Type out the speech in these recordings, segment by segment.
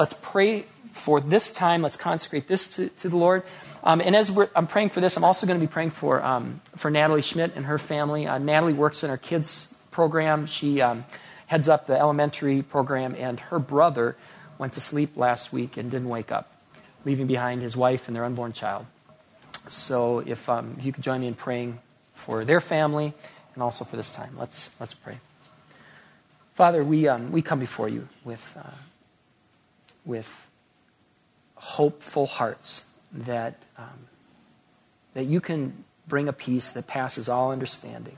let's pray for this time. Let's consecrate this to, to the Lord. Um, and as I'm praying for this, I'm also going to be praying for, um, for Natalie Schmidt and her family. Uh, Natalie works in our kids program. She um, heads up the elementary program, and her brother went to sleep last week and didn't wake up, leaving behind his wife and their unborn child. So if, um, if you could join me in praying for their family and also for this time, let's, let's pray. Father, we, um, we come before you with, uh, with hopeful hearts that, um, that you can bring a peace that passes all understanding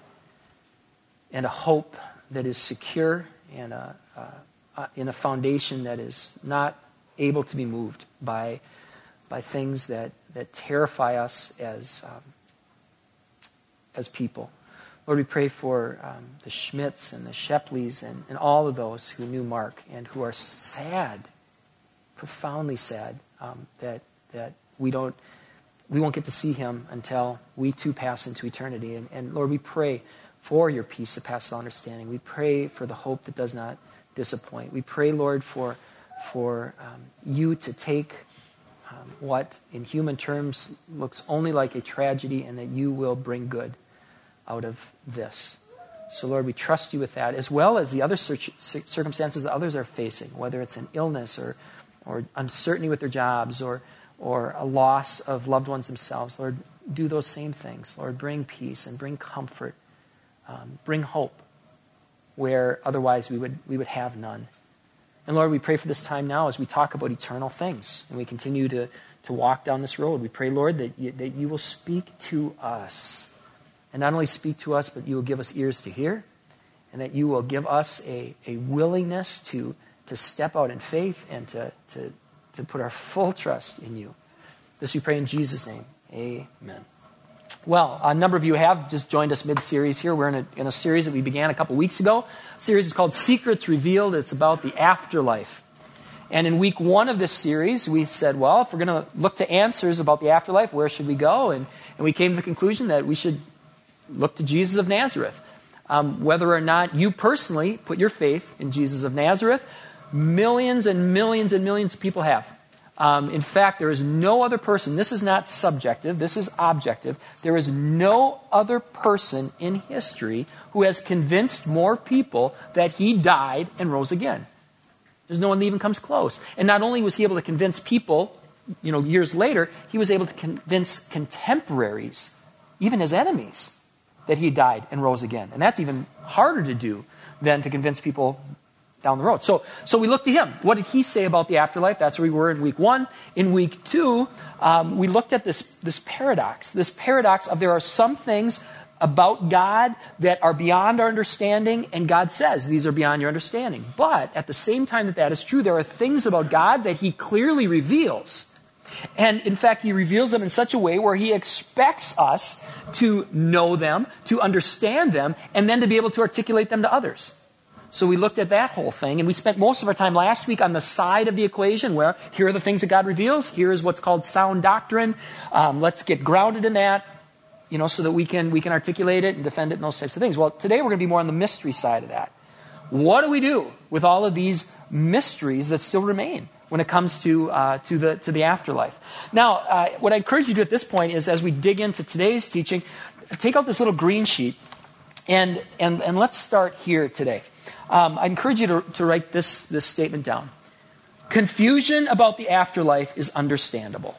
and a hope that is secure and a, uh, in a foundation that is not able to be moved by, by things that, that terrify us as, um, as people. Lord, we pray for um, the Schmidts and the Shepleys and, and all of those who knew Mark and who are sad, profoundly sad, um, that, that we don't we won't get to see him until we too pass into eternity. And, and Lord, we pray for your peace that passes understanding. We pray for the hope that does not disappoint. We pray, Lord, for, for um, you to take um, what, in human terms, looks only like a tragedy and that you will bring good out of this. So, Lord, we trust you with that, as well as the other circumstances that others are facing, whether it's an illness or, or uncertainty with their jobs or or a loss of loved ones themselves. Lord, do those same things. Lord, bring peace and bring comfort, um, bring hope where otherwise we would, we would have none. And Lord, we pray for this time now as we talk about eternal things and we continue to, to walk down this road. We pray, Lord, that you, that you will speak to us. And not only speak to us, but you will give us ears to hear and that you will give us a, a willingness to, to step out in faith and to, to, to put our full trust in you. This we pray in Jesus' name. Amen. Well, a number of you have just joined us mid series here. We're in a, in a series that we began a couple weeks ago. The series is called Secrets Revealed. It's about the afterlife. And in week one of this series, we said, well, if we're going to look to answers about the afterlife, where should we go? And, and we came to the conclusion that we should look to Jesus of Nazareth. Um, whether or not you personally put your faith in Jesus of Nazareth, Millions and millions and millions of people have. Um, in fact, there is no other person, this is not subjective, this is objective. There is no other person in history who has convinced more people that he died and rose again. There's no one that even comes close. And not only was he able to convince people, you know, years later, he was able to convince contemporaries, even his enemies, that he died and rose again. And that's even harder to do than to convince people down the road. So, so we looked to him. What did he say about the afterlife? That's where we were in week one. In week two, um, we looked at this, this paradox, this paradox of there are some things about God that are beyond our understanding, and God says these are beyond your understanding. But at the same time that that is true, there are things about God that he clearly reveals. And in fact, he reveals them in such a way where he expects us to know them, to understand them, and then to be able to articulate them to others. So we looked at that whole thing, and we spent most of our time last week on the side of the equation where here are the things that God reveals. Here is what's called sound doctrine. Um, let's get grounded in that, you know, so that we can, we can articulate it and defend it and those types of things. Well, today we're going to be more on the mystery side of that. What do we do with all of these mysteries that still remain? when it comes to, uh, to, the, to the afterlife. Now, uh, what I encourage you to do at this point is as we dig into today's teaching, take out this little green sheet and, and, and let's start here today. Um, I encourage you to, to write this, this statement down. Confusion about the afterlife is understandable.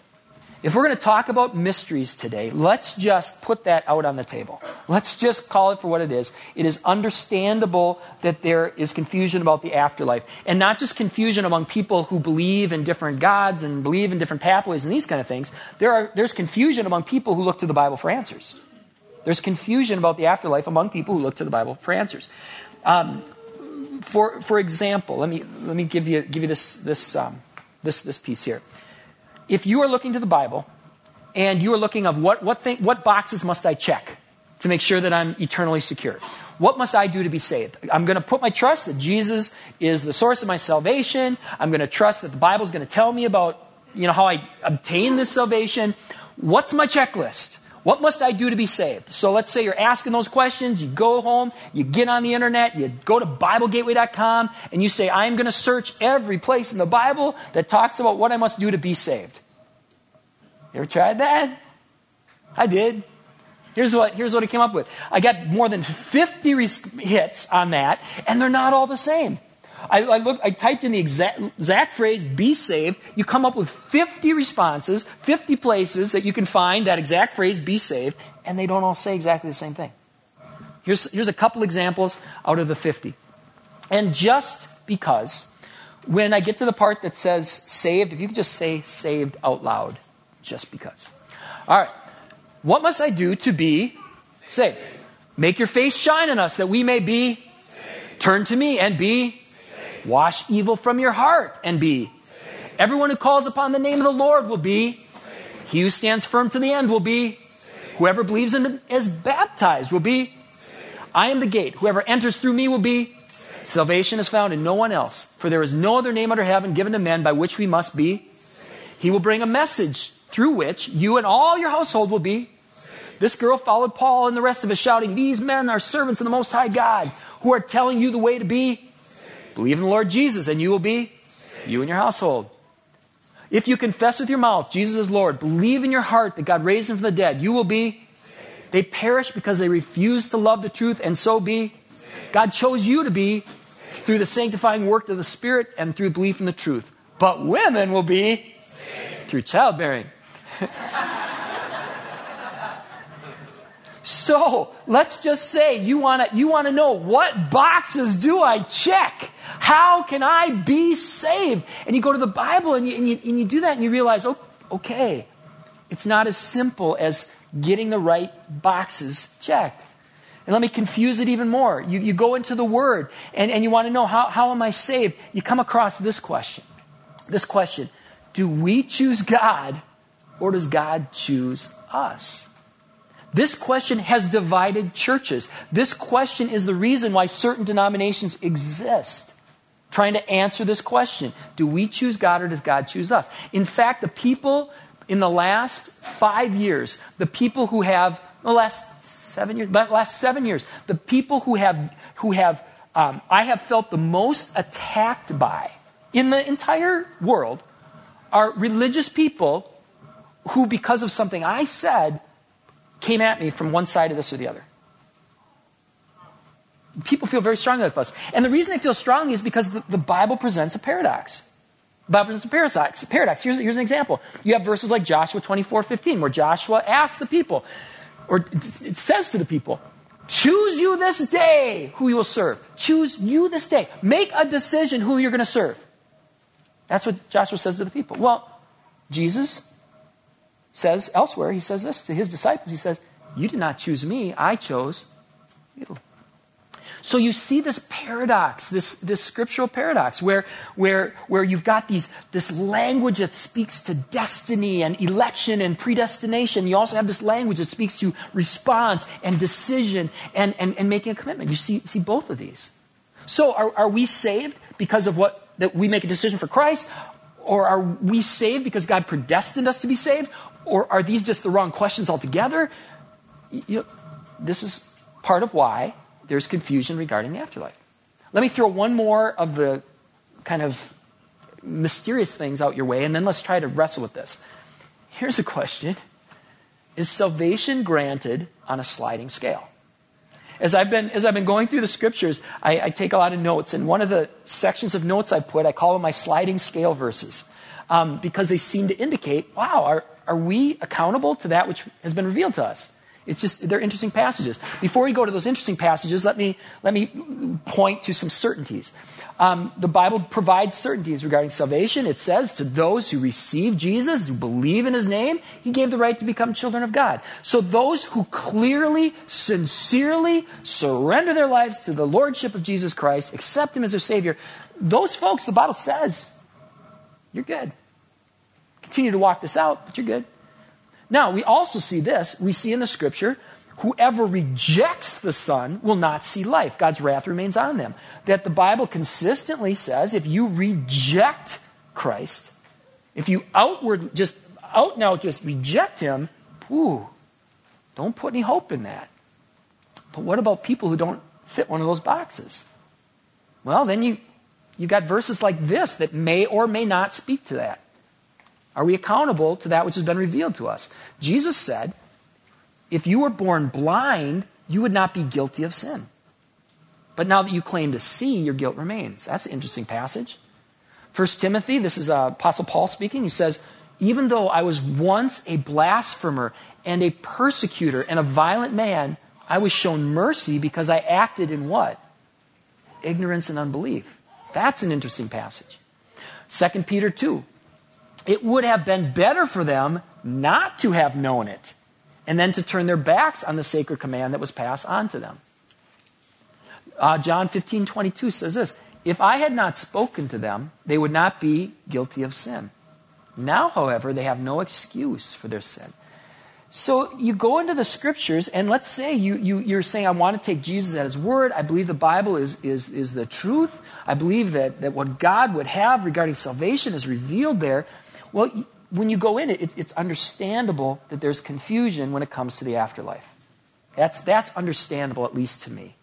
If we're going to talk about mysteries today, let's just put that out on the table. Let's just call it for what it is. It is understandable that there is confusion about the afterlife. And not just confusion among people who believe in different gods and believe in different pathways and these kind of things. There are, there's confusion among people who look to the Bible for answers. There's confusion about the afterlife among people who look to the Bible for answers. Um, for, for example, let me, let me give you, give you this, this, um, this, this piece here. If you are looking to the Bible and you are looking of what, what, thing, what boxes must I check to make sure that I'm eternally secure? What must I do to be saved? I'm going to put my trust that Jesus is the source of my salvation. I'm going to trust that the Bible is going to tell me about you know, how I obtain this salvation. What's my checklist? What must I do to be saved? So let's say you're asking those questions. You go home, you get on the internet, you go to BibleGateway.com, and you say, I'm going to search every place in the Bible that talks about what I must do to be saved. You ever tried that? I did. Here's what, here's what I came up with. I got more than 50 hits on that, and they're not all the same. I, I, look, I typed in the exact, exact phrase, be saved. You come up with 50 responses, 50 places that you can find that exact phrase, be saved, and they don't all say exactly the same thing. Here's, here's a couple examples out of the 50. And just because, when I get to the part that says saved, if you could just say saved out loud, just because. All right. What must I do to be saved? Make your face shine on us that we may be. Turn to me and be Wash evil from your heart and be. Everyone who calls upon the name of the Lord will be. He who stands firm to the end will be. Whoever believes in him is baptized will be. I am the gate. Whoever enters through me will be. Salvation is found in no one else, for there is no other name under heaven given to men by which we must be. He will bring a message through which you and all your household will be. This girl followed Paul and the rest of us, shouting, These men are servants of the Most High God, who are telling you the way to be. Believe in the Lord Jesus, and you will be you and your household. If you confess with your mouth Jesus is Lord, believe in your heart that God raised him from the dead, you will be. They perish because they refuse to love the truth, and so be. God chose you to be through the sanctifying work of the Spirit and through belief in the truth. But women will be through childbearing. so let's just say you want to you want to know what boxes do I check? How can I be saved? And you go to the Bible and you, and you, and you do that and you realize, oh, okay, it's not as simple as getting the right boxes checked. And let me confuse it even more. You, you go into the Word and, and you want to know, how, how am I saved? You come across this question. This question Do we choose God or does God choose us? This question has divided churches. This question is the reason why certain denominations exist trying to answer this question Do we choose God or does God choose us? In fact, the people in the last five years, the people who have, the last seven years, last seven years, the people who have, who have, um, I have felt the most attacked by in the entire world are religious people who, because of something I said, came at me from one side of this or the other people feel very strongly about us. And the reason they feel strongly is because the, the Bible presents a paradox. The Bible presents a paradox. paradox. Here's, here's an example. You have verses like Joshua 24 15, where Joshua asks the people, or it says to the people, Choose you this day who you will serve. Choose you this day. Make a decision who you're going to serve. That's what Joshua says to the people. Well, Jesus says elsewhere, he says this to his disciples. He says, You did not choose me, I chose you. So you see this paradox, this, this scriptural paradox, where, where, where you've got these, this language that speaks to destiny and election and predestination. You also have this language that speaks to response and decision and, and, and making a commitment. You see, see both of these. So are, are we saved because of what, that we make a decision for Christ? Or are we saved because God predestined us to be saved? Or are these just the wrong questions altogether? You know, this is part of why there's confusion regarding the afterlife. Let me throw one more of the kind of mysterious things out your way, and then let's try to wrestle with this. Here's a question Is salvation granted on a sliding scale? As I've been, as I've been going through the scriptures, I, I take a lot of notes, and one of the sections of notes I put, I call them my sliding scale verses, um, because they seem to indicate, wow, are, are we accountable to that which has been revealed to us? It's just, they're interesting passages. Before we go to those interesting passages, let me, let me point to some certainties. Um, the Bible provides certainties regarding salvation. It says to those who receive Jesus, who believe in his name, he gave the right to become children of God. So those who clearly, sincerely surrender their lives to the lordship of Jesus Christ, accept him as their Savior, those folks, the Bible says, you're good. Continue to walk this out, but you're good. Now, we also see this. We see in the scripture, whoever rejects the Son will not see life. God's wrath remains on them. That the Bible consistently says if you reject Christ, if you outward, just out now, just reject Him, whew, Don't put any hope in that. But what about people who don't fit one of those boxes? Well, then you, you got verses like this that may or may not speak to that. Are we accountable to that which has been revealed to us? Jesus said, if you were born blind, you would not be guilty of sin. But now that you claim to see, your guilt remains. That's an interesting passage. First Timothy, this is uh, Apostle Paul speaking. He says, Even though I was once a blasphemer and a persecutor and a violent man, I was shown mercy because I acted in what? Ignorance and unbelief. That's an interesting passage. 2 Peter 2. It would have been better for them not to have known it and then to turn their backs on the sacred command that was passed on to them. Uh, John 15, 22 says this If I had not spoken to them, they would not be guilty of sin. Now, however, they have no excuse for their sin. So you go into the scriptures, and let's say you, you, you're saying, I want to take Jesus at his word. I believe the Bible is, is, is the truth. I believe that, that what God would have regarding salvation is revealed there. Well, when you go in it, it's understandable that there's confusion when it comes to the afterlife. That's, that's understandable, at least to me.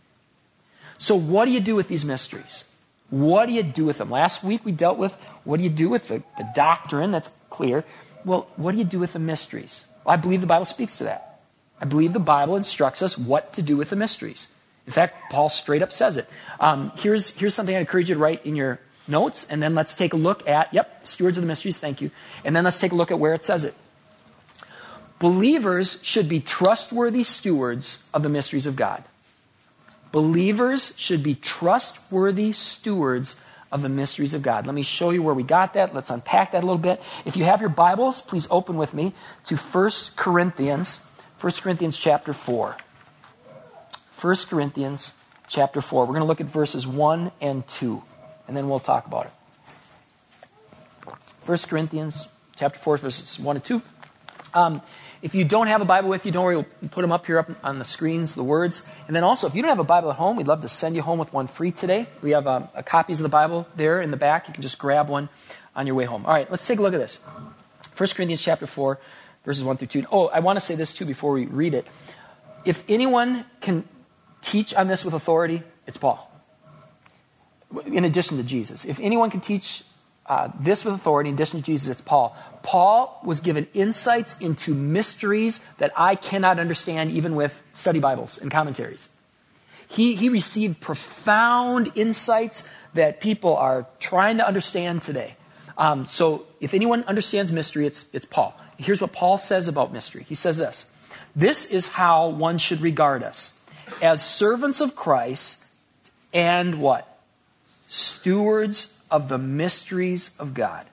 So, what do you do with these mysteries? What do you do with them? Last week we dealt with what do you do with the, the doctrine, that's clear. Well, what do you do with the mysteries? Well, I believe the Bible speaks to that. I believe the Bible instructs us what to do with the mysteries. In fact, Paul straight up says it. Um, here's, here's something I encourage you to write in your notes, and then let's take a look at, yep, stewards of the mysteries, thank you. And then let's take a look at where it says it. Believers should be trustworthy stewards of the mysteries of God. Believers should be trustworthy stewards of the mysteries of God. Let me show you where we got that. Let's unpack that a little bit. If you have your Bibles, please open with me to 1 Corinthians, 1 Corinthians chapter 4. 1 Corinthians chapter 4. We're going to look at verses 1 and 2, and then we'll talk about it. 1 Corinthians chapter 4, verses 1 and 2. Um, if you don't have a Bible with you, don't worry, we'll put them up here up on the screens, the words. And then also, if you don't have a Bible at home, we'd love to send you home with one free today. We have um, copies of the Bible there in the back. You can just grab one on your way home. All right, let's take a look at this. 1 Corinthians chapter 4, verses 1 through 2. Oh, I want to say this too before we read it. If anyone can teach on this with authority, it's Paul. In addition to Jesus. If anyone can teach uh, this with authority, in addition to Jesus, it's Paul. Paul was given insights into mysteries that I cannot understand even with study Bibles and commentaries. He, he received profound insights that people are trying to understand today. Um, so, if anyone understands mystery, it's, it's Paul. Here's what Paul says about mystery. He says this This is how one should regard us as servants of Christ and what? Stewards of the mysteries of God.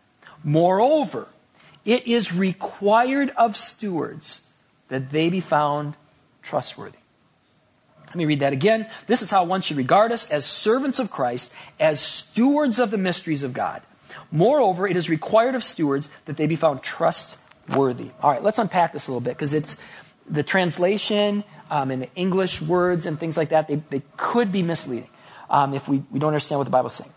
Moreover, it is required of stewards that they be found trustworthy. Let me read that again. This is how one should regard us as servants of Christ, as stewards of the mysteries of God. Moreover, it is required of stewards that they be found trustworthy. All right, let's unpack this a little bit because it's the translation um, and the English words and things like that, they, they could be misleading um, if we, we don't understand what the Bible's saying.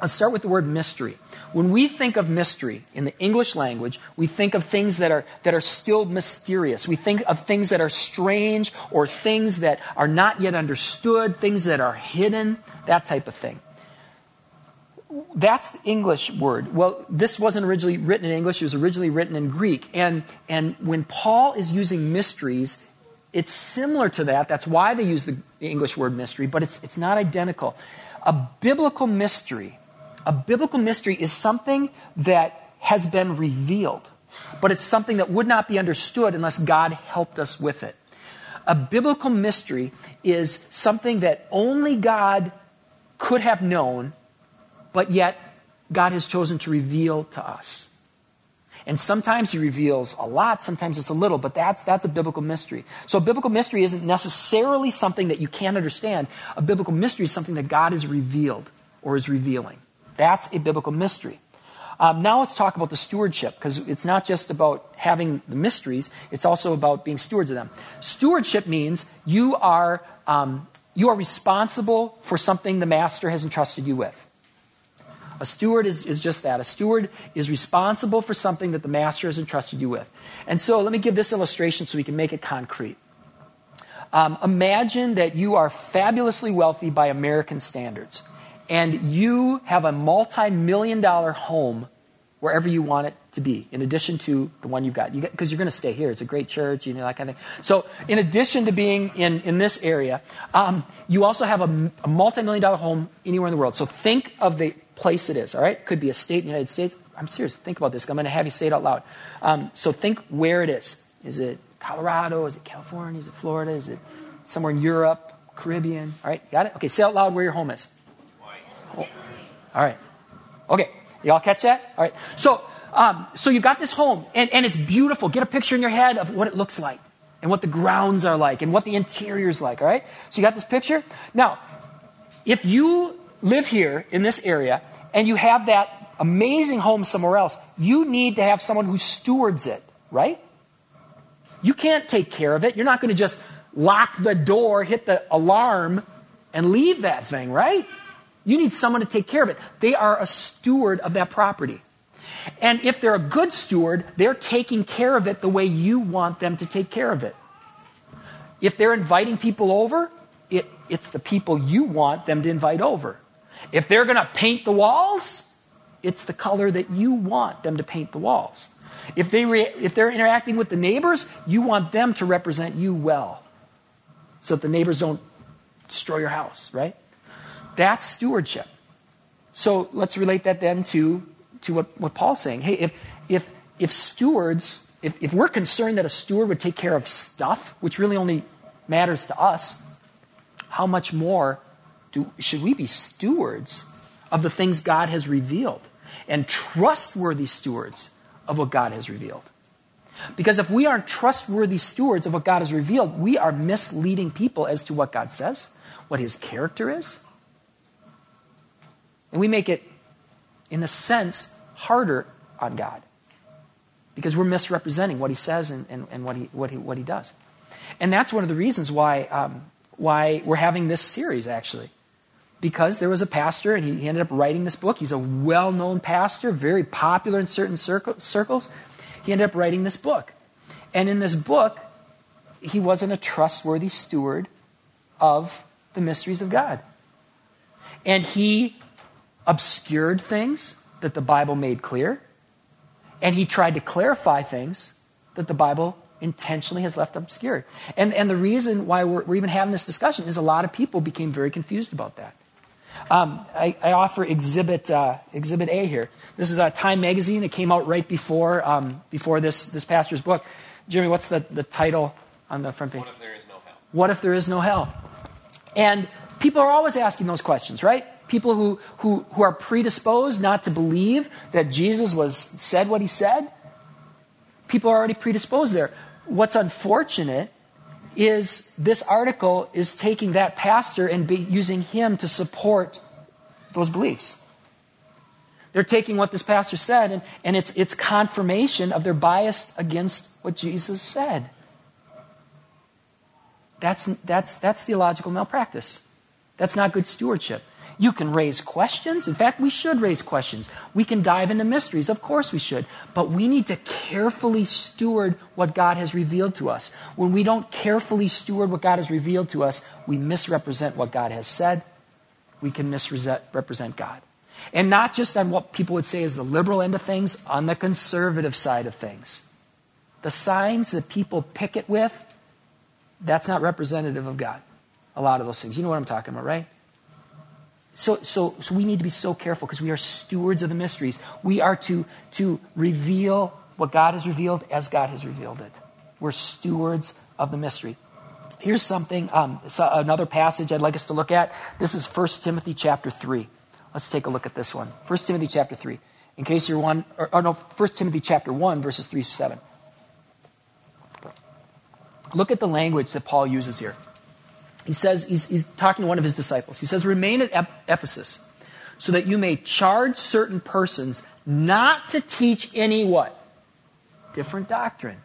Let's start with the word mystery. When we think of mystery in the English language, we think of things that are, that are still mysterious. We think of things that are strange or things that are not yet understood, things that are hidden, that type of thing. That's the English word. Well, this wasn't originally written in English, it was originally written in Greek. And, and when Paul is using mysteries, it's similar to that. That's why they use the English word mystery, but it's, it's not identical. A biblical mystery a biblical mystery is something that has been revealed, but it's something that would not be understood unless God helped us with it. A biblical mystery is something that only God could have known, but yet God has chosen to reveal to us. And sometimes he reveals a lot, sometimes it's a little, but that's, that's a biblical mystery. So a biblical mystery isn't necessarily something that you can't understand. A biblical mystery is something that God has revealed or is revealing. That's a biblical mystery. Um, now let's talk about the stewardship, because it's not just about having the mysteries, it's also about being stewards of them. Stewardship means you are, um, you are responsible for something the master has entrusted you with. A steward is, is just that. A steward is responsible for something that the master has entrusted you with. And so let me give this illustration so we can make it concrete. Um, imagine that you are fabulously wealthy by American standards, and you have a multi million dollar home wherever you want it to be, in addition to the one you've got. Because you are going to stay here. It's a great church, you know, that kind of thing. So, in addition to being in, in this area, um, you also have a, a multi million dollar home anywhere in the world. So, think of the place it is, all right? Could be a state in the United States. I'm serious. Think about this. I'm going to have you say it out loud. Um, so, think where it is. Is it Colorado? Is it California? Is it Florida? Is it somewhere in Europe, Caribbean? All right, got it? Okay, say out loud where your home is. Oh. All right. Okay, y'all catch that? All right. So, um, so you've got this home, and, and it's beautiful. Get a picture in your head of what it looks like, and what the grounds are like, and what the interior is like. All right. So you got this picture. Now, if you live here in this area, and you have that amazing home somewhere else, you need to have someone who stewards it, right? You can't take care of it. You're not going to just lock the door, hit the alarm, and leave that thing, right? You need someone to take care of it. They are a steward of that property. And if they're a good steward, they're taking care of it the way you want them to take care of it. If they're inviting people over, it, it's the people you want them to invite over. If they're going to paint the walls, it's the color that you want them to paint the walls. If, they re- if they're interacting with the neighbors, you want them to represent you well. So that the neighbors don't destroy your house, right? That's stewardship. So let's relate that then to, to what, what Paul's saying. Hey, if, if, if stewards, if, if we're concerned that a steward would take care of stuff, which really only matters to us, how much more do, should we be stewards of the things God has revealed and trustworthy stewards of what God has revealed. Because if we aren't trustworthy stewards of what God has revealed, we are misleading people as to what God says, what his character is. And we make it, in a sense, harder on God. Because we're misrepresenting what he says and, and, and what, he, what, he, what he does. And that's one of the reasons why, um, why we're having this series, actually because there was a pastor and he, ended up writing this book. He's a well known pastor, very popular in certain circles. He ended up writing this book. And in this book, he wasn't a trustworthy steward of the mysteries of God. And he obscured things that the Bible made clear, and he tried to clarify things that the Bible intentionally has left obscured. And, and the reason why we're, we're even having this discussion is a lot of people became very confused about that. Um, I, I, offer exhibit, uh, exhibit A here. This is a Time magazine. It came out right before, um, before this, this pastor's book. Jimmy, what's the, the title on the front page? What if there is no hell? What if there is no hell? And people are always asking those questions, right? People who, who, who are predisposed not to believe that Jesus was said what he said. People are already predisposed there. What's unfortunate is this article is taking that pastor and using him to support those beliefs. They're taking what this pastor said, and, and it's, it's confirmation of their bias against what Jesus said. That's, that's, that's theological malpractice. That's not good stewardship. You can raise questions. In fact, we should raise questions. We can dive into mysteries. Of course, we should. But we need to carefully steward what God has revealed to us. When we don't carefully steward what God has revealed to us, we misrepresent what God has said. We can misrepresent God. And not just on what people would say is the liberal end of things, on the conservative side of things. The signs that people pick it with, that's not representative of God. A lot of those things. You know what I'm talking about, right? So, so, so we need to be so careful because we are stewards of the mysteries. We are to, to reveal what God has revealed as God has revealed it. We're stewards of the mystery. Here's something, um, so another passage I'd like us to look at. This is 1 Timothy chapter 3. Let's take a look at this one. 1 Timothy chapter 3. In case you're one, or, or no, 1 Timothy chapter 1, verses 3 to 7. Look at the language that Paul uses here he says, he's, he's talking to one of his disciples. He says, Remain at Ephesus so that you may charge certain persons not to teach any what? Different doctrine.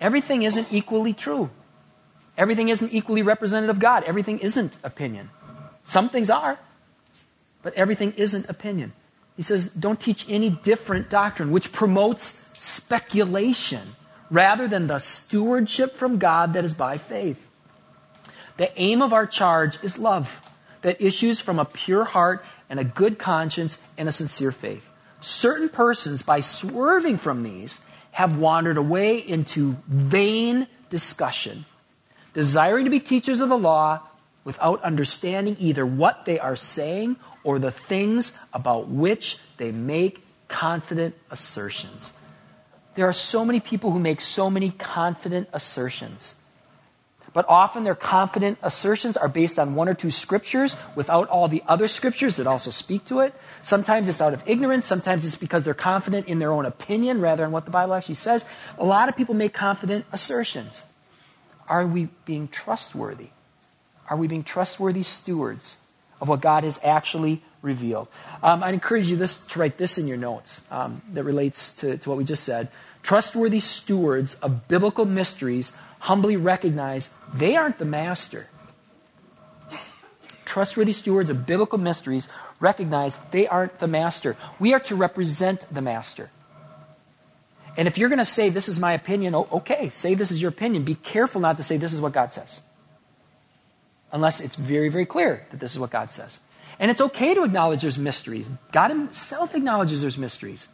Everything isn't equally true. Everything isn't equally representative of God. Everything isn't opinion. Some things are, but everything isn't opinion. He says, don't teach any different doctrine, which promotes speculation rather than the stewardship from God that is by faith. The aim of our charge is love that issues from a pure heart and a good conscience and a sincere faith. Certain persons, by swerving from these, have wandered away into vain discussion, desiring to be teachers of the law without understanding either what they are saying or the things about which they make confident assertions. There are so many people who make so many confident assertions. But often their confident assertions are based on one or two scriptures without all the other scriptures that also speak to it. Sometimes it's out of ignorance. Sometimes it's because they're confident in their own opinion rather than what the Bible actually says. A lot of people make confident assertions. Are we being trustworthy? Are we being trustworthy stewards of what God has actually revealed? Um, I'd encourage you this, to write this in your notes um, that relates to, to what we just said. Trustworthy stewards of biblical mysteries humbly recognize they aren't the master. Trustworthy stewards of biblical mysteries recognize they aren't the master. We are to represent the master. And if you're going to say, This is my opinion, okay, say this is your opinion. Be careful not to say, This is what God says. Unless it's very, very clear that this is what God says. And it's okay to acknowledge there's mysteries. God Himself acknowledges there's mysteries.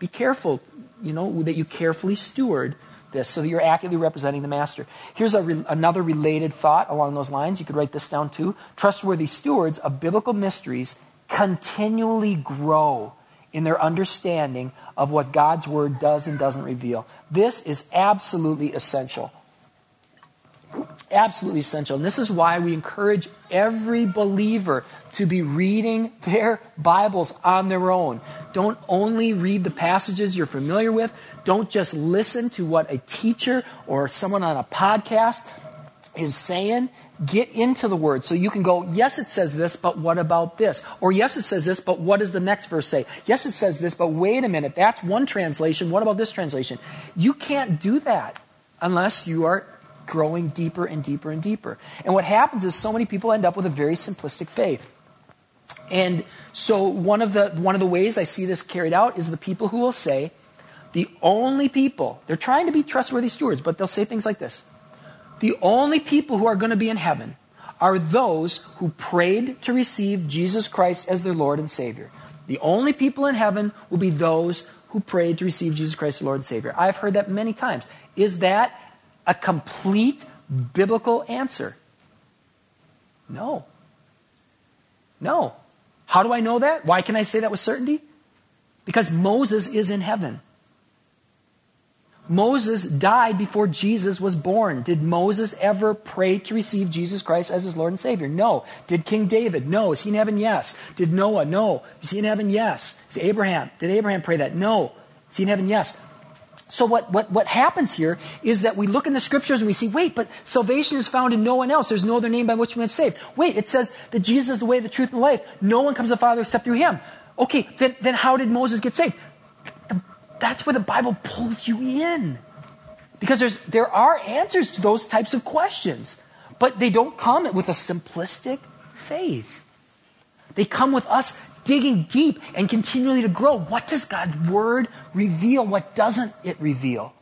Be careful, you know, that you carefully steward this so you're accurately representing the master. Here's re- another related thought along those lines. You could write this down too. Trustworthy stewards of biblical mysteries continually grow in their understanding of what God's word does and doesn't reveal. This is absolutely essential. Absolutely essential. And this is why we encourage every believer to be reading their Bibles on their own. Don't only read the passages you're familiar with. Don't just listen to what a teacher or someone on a podcast is saying. Get into the word so you can go, yes, it says this, but what about this? Or yes, it says this, but what does the next verse say? Yes, it says this, but wait a minute, that's one translation. What about this translation? You can't do that unless you are growing deeper and deeper and deeper. And what happens is so many people end up with a very simplistic faith. And so one of the one of the ways I see this carried out is the people who will say, the only people, they're trying to be trustworthy stewards, but they'll say things like this The only people who are going to be in heaven are those who prayed to receive Jesus Christ as their Lord and Savior. The only people in heaven will be those who prayed to receive Jesus Christ as Lord and Savior. I've heard that many times. Is that a complete biblical answer? No. No. How do I know that? Why can I say that with certainty? Because Moses is in heaven. Moses died before Jesus was born. Did Moses ever pray to receive Jesus Christ as his Lord and Savior? No. Did King David? No. Is he in heaven? Yes. Did Noah? No. Is he in heaven? Yes. Is Abraham? Did Abraham pray that? No. Is he in heaven? Yes. So what, what, what happens here is that we look in the scriptures and we see, wait, but salvation is found in no one else. There's no other name by which we are saved. Wait, it says that Jesus is the way, the truth, and the life. No one comes to the Father except through him. Okay, then, then how did Moses get saved? That's where the Bible pulls you in. Because there's, there are answers to those types of questions, but they don't come with a simplistic faith. They come with us digging deep and continually to grow. What does God's word reveal? What doesn't it reveal?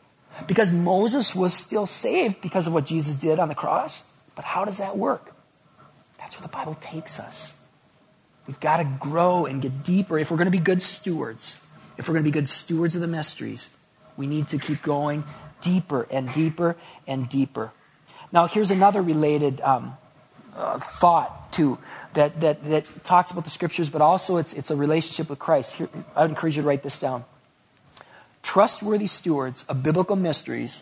Because Moses was still saved because of what Jesus did on the cross. But how does that work? That's where the Bible takes us. We've got to grow and get deeper if we're going to be good stewards if we're going to be good stewards of the mysteries, we need to keep going deeper and deeper and deeper. Now, here's another related um, uh, thought, too, that, that, that talks about the scriptures, but also it's, it's a relationship with Christ. Here, I would encourage you to write this down. Trustworthy stewards of biblical mysteries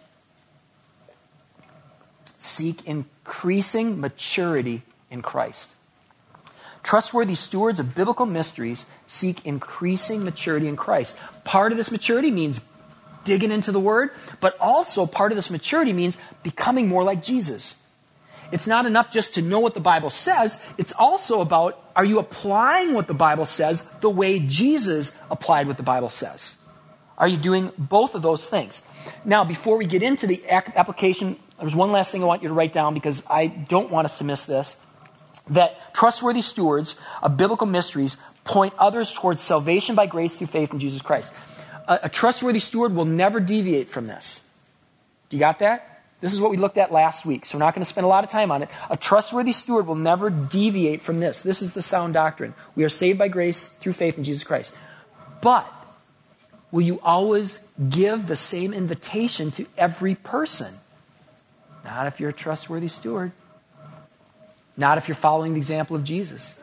seek increasing maturity in Christ. Trustworthy stewards of biblical mysteries seek increasing maturity in Christ. Part of this maturity means digging into the Word, but also part of this maturity means becoming more like Jesus. It's not enough just to know what the Bible says, it's also about are you applying what the Bible says the way Jesus applied what the Bible says? Are you doing both of those things? Now, before we get into the application, there's one last thing I want you to write down because I don't want us to miss this that trustworthy stewards of biblical mysteries point others towards salvation by grace through faith in Jesus Christ. A, a, trustworthy steward will never deviate from this. You got that? This is what we looked at last week, so we're not going to spend a lot of time on it. A trustworthy steward will never deviate from this. This is the sound doctrine. We are saved by grace through faith in Jesus Christ. But will you always give the same invitation to every person? Not if you're a trustworthy steward. Not if you're following the example of Jesus.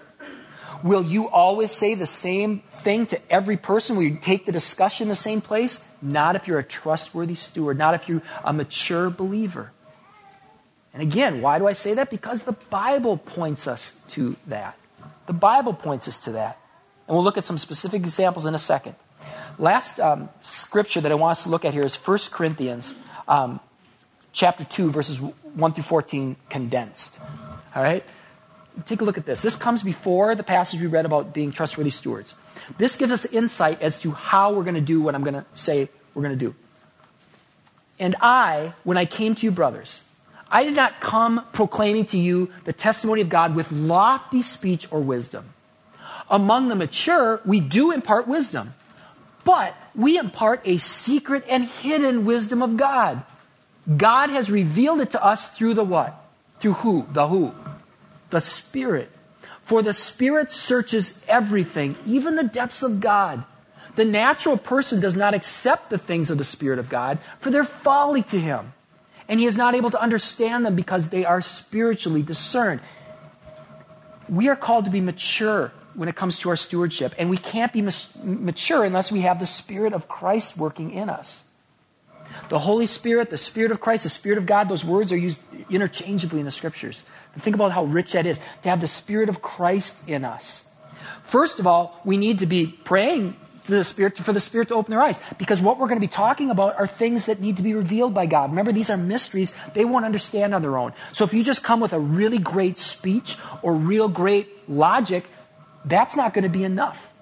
Will you always say the same thing to every person? Will you take the discussion the same place? Not if you're a trustworthy steward, not if you're a mature believer. And again, why do I say that? Because the Bible points us to that. The Bible points us to that. And we'll look at some specific examples in a second. Last um, scripture that I want us to look at here is 1 Corinthians um, chapter 2, verses 1 through 14, condensed. All right? Take a look at this. This comes before the passage we read about being trustworthy stewards. This gives us insight as to how we're going to do what I'm going to say we're going to do. And I, when I came to you, brothers, I did not come proclaiming to you the testimony of God with lofty speech or wisdom. Among the mature, we do impart wisdom, but we impart a secret and hidden wisdom of God. God has revealed it to us through the what? Through who? The who? The Spirit. For the Spirit searches everything, even the depths of God. The natural person does not accept the things of the Spirit of God, for they're folly to him. And he is not able to understand them because they are spiritually discerned. We are called to be mature when it comes to our stewardship, and we can't be mature unless we have the Spirit of Christ working in us. The Holy Spirit, the Spirit of Christ, the Spirit of God, those words are used interchangeably in the scriptures. Think about how rich that is to have the Spirit of Christ in us. First of all, we need to be praying to the Spirit for the Spirit to open their eyes because what we're going to be talking about are things that need to be revealed by God. Remember, these are mysteries they won't understand on their own. So if you just come with a really great speech or real great logic, that's not going to be enough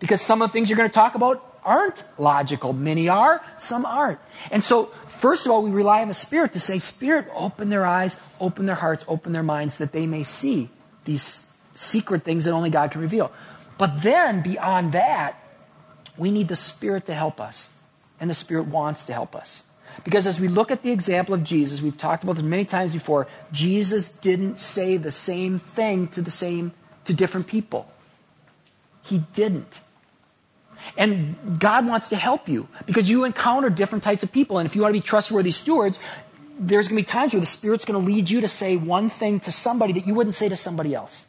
because some of the things you're going to talk about aren't logical. Many are, some aren't. And so, first of all, we rely on the Spirit to say, Spirit, open their eyes, open their hearts, open their minds that they may see these secret things that only God can reveal. But then, beyond that, we need the Spirit to help us. And the Spirit wants to help us. Because as we look at the example of Jesus, we've talked about this many times before, Jesus didn't say the same thing to the same to different people. He didn't. And God wants to help you because you encounter different types of people. And if you want to be trustworthy stewards, there's going to be times where the Spirit's going to lead you to say one thing to somebody that you wouldn't say to somebody else.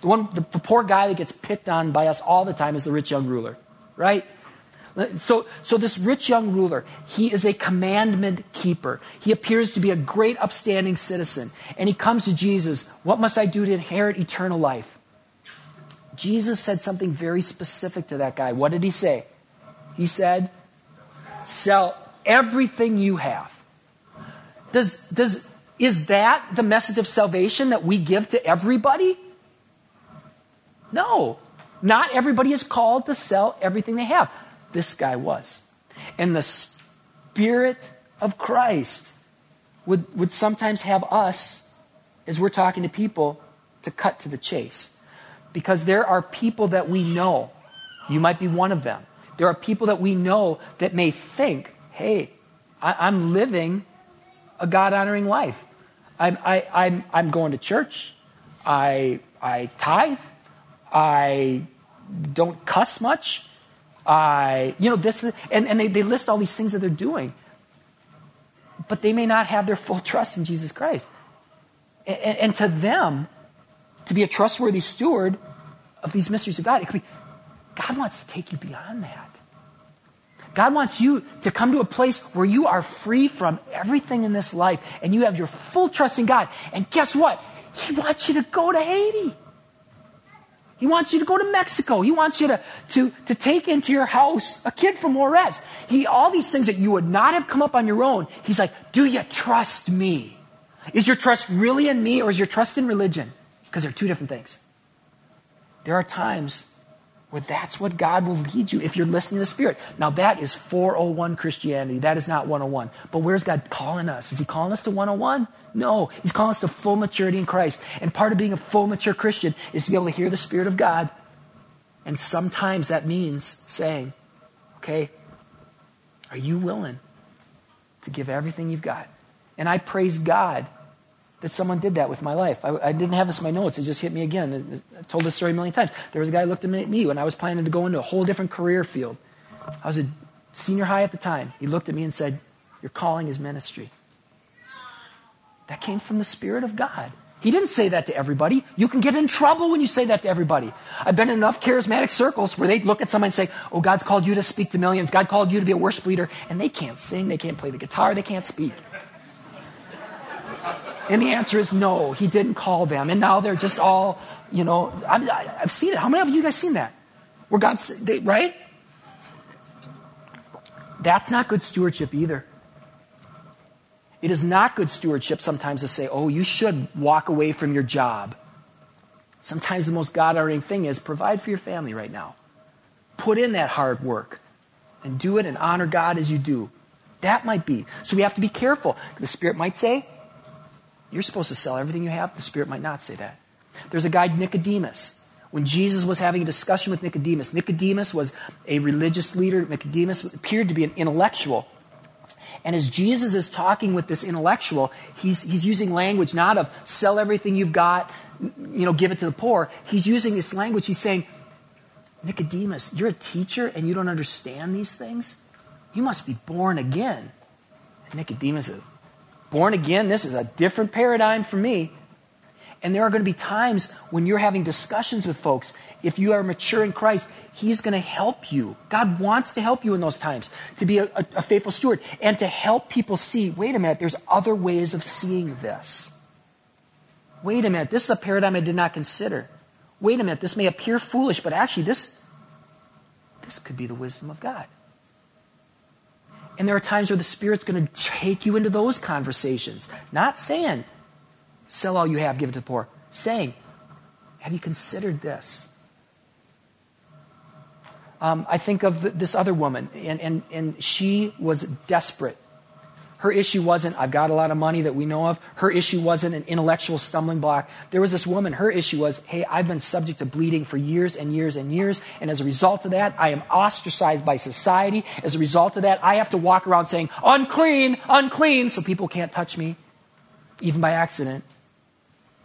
The, one, the, the poor guy that gets picked on by us all the time is the rich young ruler, right? So, so this rich young ruler, he is a commandment keeper. He appears to be a great upstanding citizen. And he comes to Jesus, What must I do to inherit eternal life? Jesus said something very specific to that guy. What did he say? He said, Sell everything you have. Does, does, is that the message of salvation that we give to everybody? No. Not everybody is called to sell everything they have. This guy was. And the Spirit of Christ would, would sometimes have us, as we're talking to people, to cut to the chase because there are people that we know. You might be one of them. There are people that we know that may think, hey, I, am living a God honoring life. I'm, I, I'm, I'm going to church. I, I tithe. I don't cuss much. I, you know, this, and, and they, they list all these things that they're doing. But they may not have their full trust in Jesus Christ. And, and to them, to be a trustworthy steward of these mysteries of God. It could be, God wants to take you beyond that. God wants you to come to a place where you are free from everything in this life and you have your full trust in God. And guess what? He wants you to go to Haiti. He wants you to go to Mexico. He wants you to, to, to take into your house a kid from Juarez. He, all these things that you would not have come up on your own. He's like, do you trust me? Is your trust really in me or is your trust in religion? Because they're two different things. There are times where that's what God will lead you if you're listening to the Spirit. Now, that is 401 Christianity. That is not 101. But where's God calling us? Is He calling us to 101? No. He's calling us to full maturity in Christ. And part of being a full, mature Christian is to be able to hear the Spirit of God. And sometimes that means saying, okay, are you willing to give everything you've got? And I praise God that someone did that with my life. I, I, didn't have this in my notes. It just hit me again. I told this story a million times. There was a guy who looked at me when I was planning to go into a whole different career field. I was a senior high at the time. He looked at me and said, Your calling is ministry. That came from the Spirit of God. He didn't say that to everybody. You can get in trouble when you say that to everybody. I've been in enough charismatic circles where they look at someone and say, Oh, God's called you to speak to millions. God called you to be a worship leader. And they can't sing, they can't play the guitar, they can't speak. And the answer is no, he didn't call them. And now they're just all, you know, i have seen it. How many of you guys seen that? Where God's, they, right? That's not good stewardship either. It is not good stewardship sometimes to say, oh, you should walk away from your job. Sometimes the most God honoring thing is provide for your family right now. Put in that hard work and do it and honor God as you do. That might be. So we have to be careful. The Spirit might say, you're supposed to sell everything you have. The Spirit might not say that. There's a guy, Nicodemus. When Jesus was having a discussion with Nicodemus, Nicodemus was a religious leader. Nicodemus appeared to be an intellectual. And as Jesus is talking with this intellectual, he's, he's using language not of sell everything you've got, you know, give it to the poor. He's using this language. He's saying, Nicodemus, you're a teacher and you don't understand these things? You must be born again. And Nicodemus is, born again, this is a different paradigm for me. And there are going to be times when you're having discussions with folks. If you are mature in Christ, He's going to help you. God wants to help you in those times to be a, a, a, faithful steward and to help people see wait a minute, there's other ways of seeing this. Wait a minute, this is a paradigm I did not consider. Wait a minute, this may appear foolish, but actually, this, this could be the wisdom of God. And there are times where the Spirit's going to take you into those conversations. Not saying, sell all you have, give it to the poor. Saying, have you considered this? Um, I think of this other woman, and, and, and she was desperate. Her issue wasn't, I've got a lot of money that we know of. Her issue wasn't an intellectual stumbling block. There was this woman, her issue was, hey, I've been subject to bleeding for years and years and years. And as a result of that, I am ostracized by society. As a result of that, I have to walk around saying, unclean, unclean, so people can't touch me, even by accident.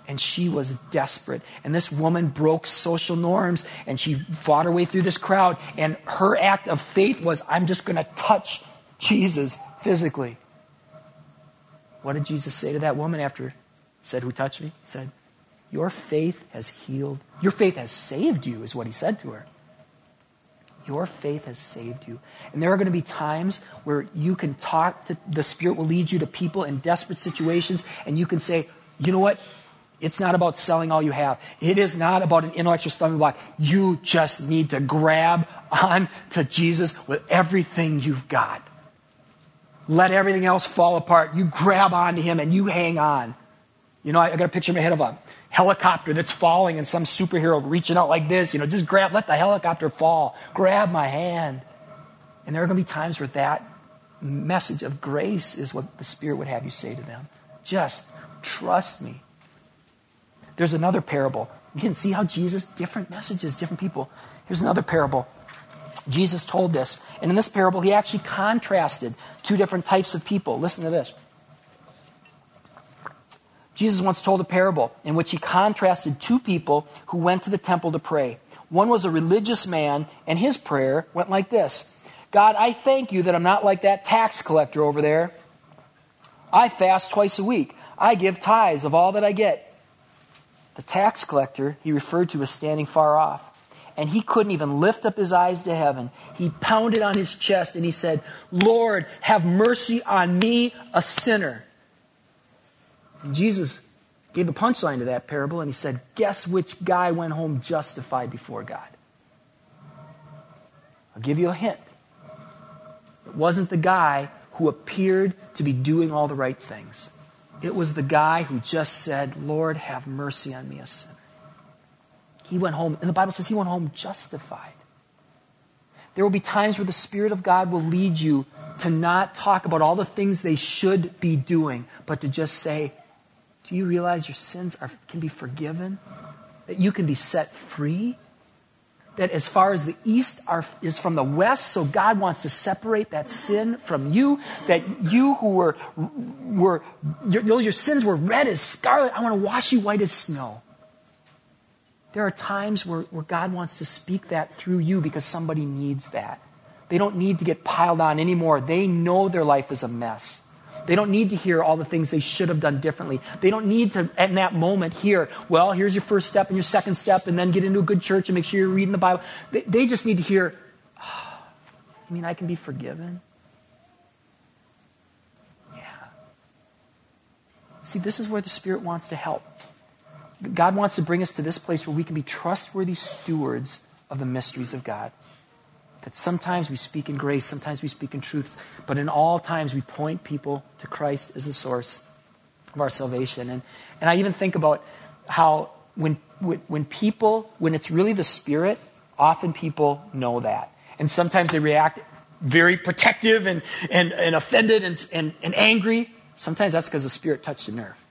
And she was desperate. And this woman broke social norms and she fought her way through this crowd. And her act of faith was, I'm just going to touch Jesus physically. What did Jesus say to that woman after he said, Who touched me? He said, Your faith has healed. Your faith has saved you, is what he said to her. Your faith has saved you. And there are going to be times where you can talk to, the Spirit will lead you to people in desperate situations, and you can say, You know what? It's not about selling all you have. It is not about an intellectual stumbling block. You just need to grab on to Jesus with everything you've got. Let everything else fall apart. You grab onto him and you hang on. You know, I, I got a picture in my head of a helicopter that's falling and some superhero reaching out like this. You know, just grab, let the helicopter fall. Grab my hand. And there are going to be times where that message of grace is what the Spirit would have you say to them. Just trust me. There's another parable. You can see how Jesus, different messages, different people. Here's another parable. Jesus told this. And in this parable, he actually contrasted two different types of people. Listen to this. Jesus once told a parable in which he contrasted two people who went to the temple to pray. One was a religious man, and his prayer went like this God, I thank you that I'm not like that tax collector over there. I fast twice a week. I give tithes of all that I get. The tax collector he referred to was standing far off. And he couldn't even lift up his eyes to heaven. He pounded on his chest and he said, Lord, have mercy on me, a sinner. And Jesus gave a punchline to that parable and he said, Guess which guy went home justified before God? I'll give you a hint. It wasn't the guy who appeared to be doing all the right things. It was the guy who just said, Lord, have mercy on me, a sinner. He went home, and the Bible says he went home justified. There will be times where the Spirit of God will lead you to not talk about all the things they should be doing, but to just say, Do you realize your sins are, can be forgiven? That you can be set free? that as far as the east are, is from the west, so God wants to separate that sin from you. That you who were, were your, your sins were red as scarlet, I want to wash you white as snow. There are times where, where God wants to speak that through you because somebody needs that. They don't need to get piled on anymore. They know their life is a mess. They don't need to hear all the things they should have done differently. They don't need to, in that moment, hear, well, here's your first step and your second step, and then get into a good church and make sure you're reading the Bible. They, they just need to hear, oh, you mean I can be forgiven? Yeah. See, this is where the Spirit wants to help. God wants to bring us to this place where we can be trustworthy stewards of the mysteries of God. That sometimes we speak in grace, sometimes we speak in truth, but in all times we point people to Christ as the source of our salvation. And, and I even think about how when, when people, when it's really the Spirit, often people know that. And sometimes they react very protective and, and, and offended and, and, and angry. Sometimes that's because the Spirit touched a nerve.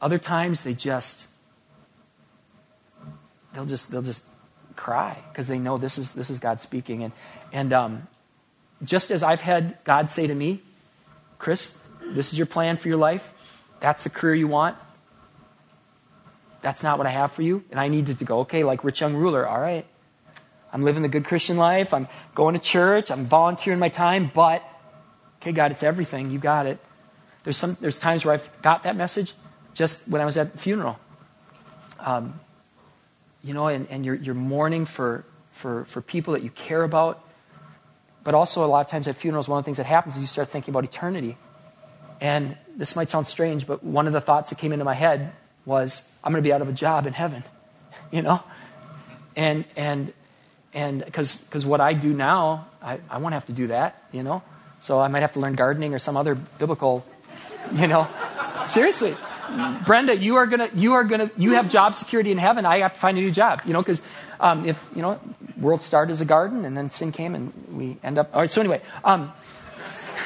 Other times they just, they'll just, they'll just cry because they know this is, this is God speaking. And, and um, just as I've had God say to me, Chris, this is your plan for your life. That's the career you want. That's not what I have for you. And I needed to go, okay, like rich young ruler, all right. I'm living the good Christian life. I'm going to church. I'm volunteering my time. But, okay, God, it's everything. You got it. There's, some, there's times where I've got that message just when I was at the funeral. Um, you know, and, and you're, you're mourning for, for, for people that you care about. But also, a lot of times at funerals, one of the things that happens is you start thinking about eternity. And this might sound strange, but one of the thoughts that came into my head was, I'm going to be out of a job in heaven, you know? And, and, and because what I do now, I, I won't have to do that, you know? So I might have to learn gardening or some other biblical, you know? Seriously. Brenda, you are gonna, you are gonna, you have job security in heaven. I have to find a new job, you know, because um, if you know, world started as a garden, and then sin came, and we end up. All right. So anyway, um,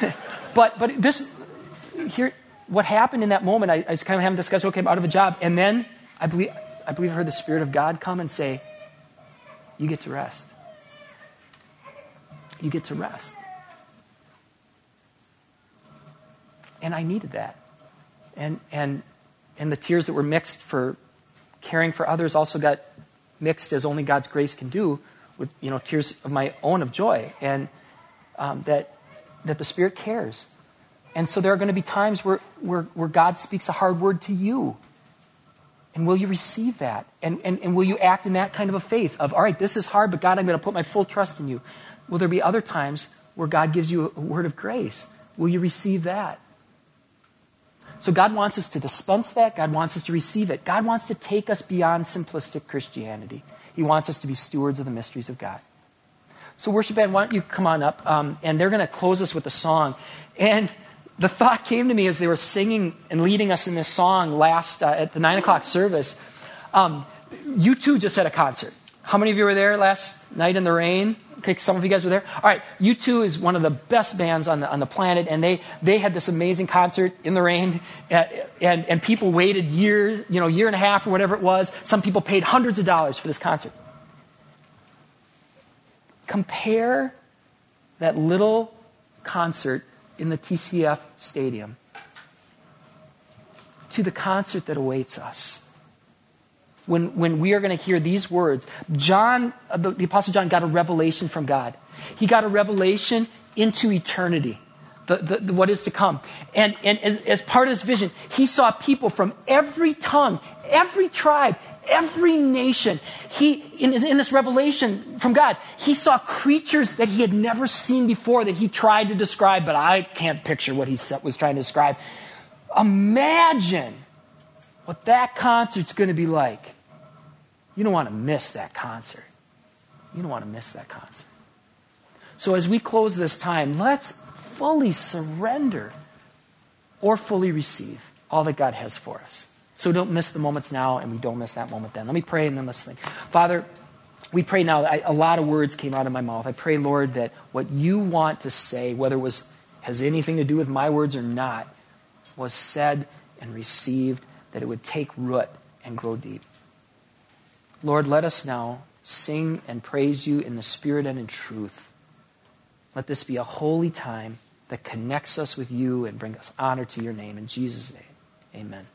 but but this here, what happened in that moment? I, I was kind of having discussed. Okay, I'm out of a job, and then I believe I believe I heard the Spirit of God come and say, "You get to rest. You get to rest." And I needed that. And, and and the tears that were mixed for caring for others also got mixed as only God's grace can do with you know tears of my own of joy and um, that that the Spirit cares. And so there are going to be times where, where, where God speaks a hard word to you. And will you receive that? And, and, and will you act in that kind of a faith of, all right, this is hard, but God, I'm going to put my full trust in you? Will there be other times where God gives you a word of grace? Will you receive that? So God wants us to dispense that. God wants us to receive it. God wants to take us beyond simplistic Christianity. He wants us to be stewards of the mysteries of God. So, worship band, why don't you come on up? Um, and they're going to close us with a song. And the thought came to me as they were singing and leading us in this song last uh, at the nine o'clock service. Um, U2 just had a concert. How many of you were there last night in the rain? Okay, some of you guys were there. All right, U2 is one of the best bands on the, on the planet, and they, they had this amazing concert in the rain, and, and, and people waited years, you know, year and a half or whatever it was. Some people paid hundreds of dollars for this concert. Compare that little concert in the TCF stadium to the concert that awaits us when, when we are going to hear these words. John, uh, the, the, Apostle John, got a revelation from God. He got a revelation into eternity, the, the, the what is to come. And, and as, as part of this vision, he saw people from every tongue, every tribe, every nation. He, in, in this revelation from God, he saw creatures that he had never seen before that he tried to describe, but I can't picture what he was trying to describe. Imagine what that concert's going to be like. You don't want to miss that concert. You don't want to miss that concert. So as we close this time, let's fully surrender or fully receive all that God has for us. So don't miss the moments now and we don't miss that moment then. Let me pray and then let's think. Father, we pray now. I, a lot of words came out of my mouth. I pray, Lord, that what you want to say, whether it was has anything to do with my words or not, was said and received, that it would take root and grow deep. Lord, let us now sing and praise you in the Spirit and in truth. Let this be a holy time that connects us with you and brings us honor to your name. In Jesus' name, amen.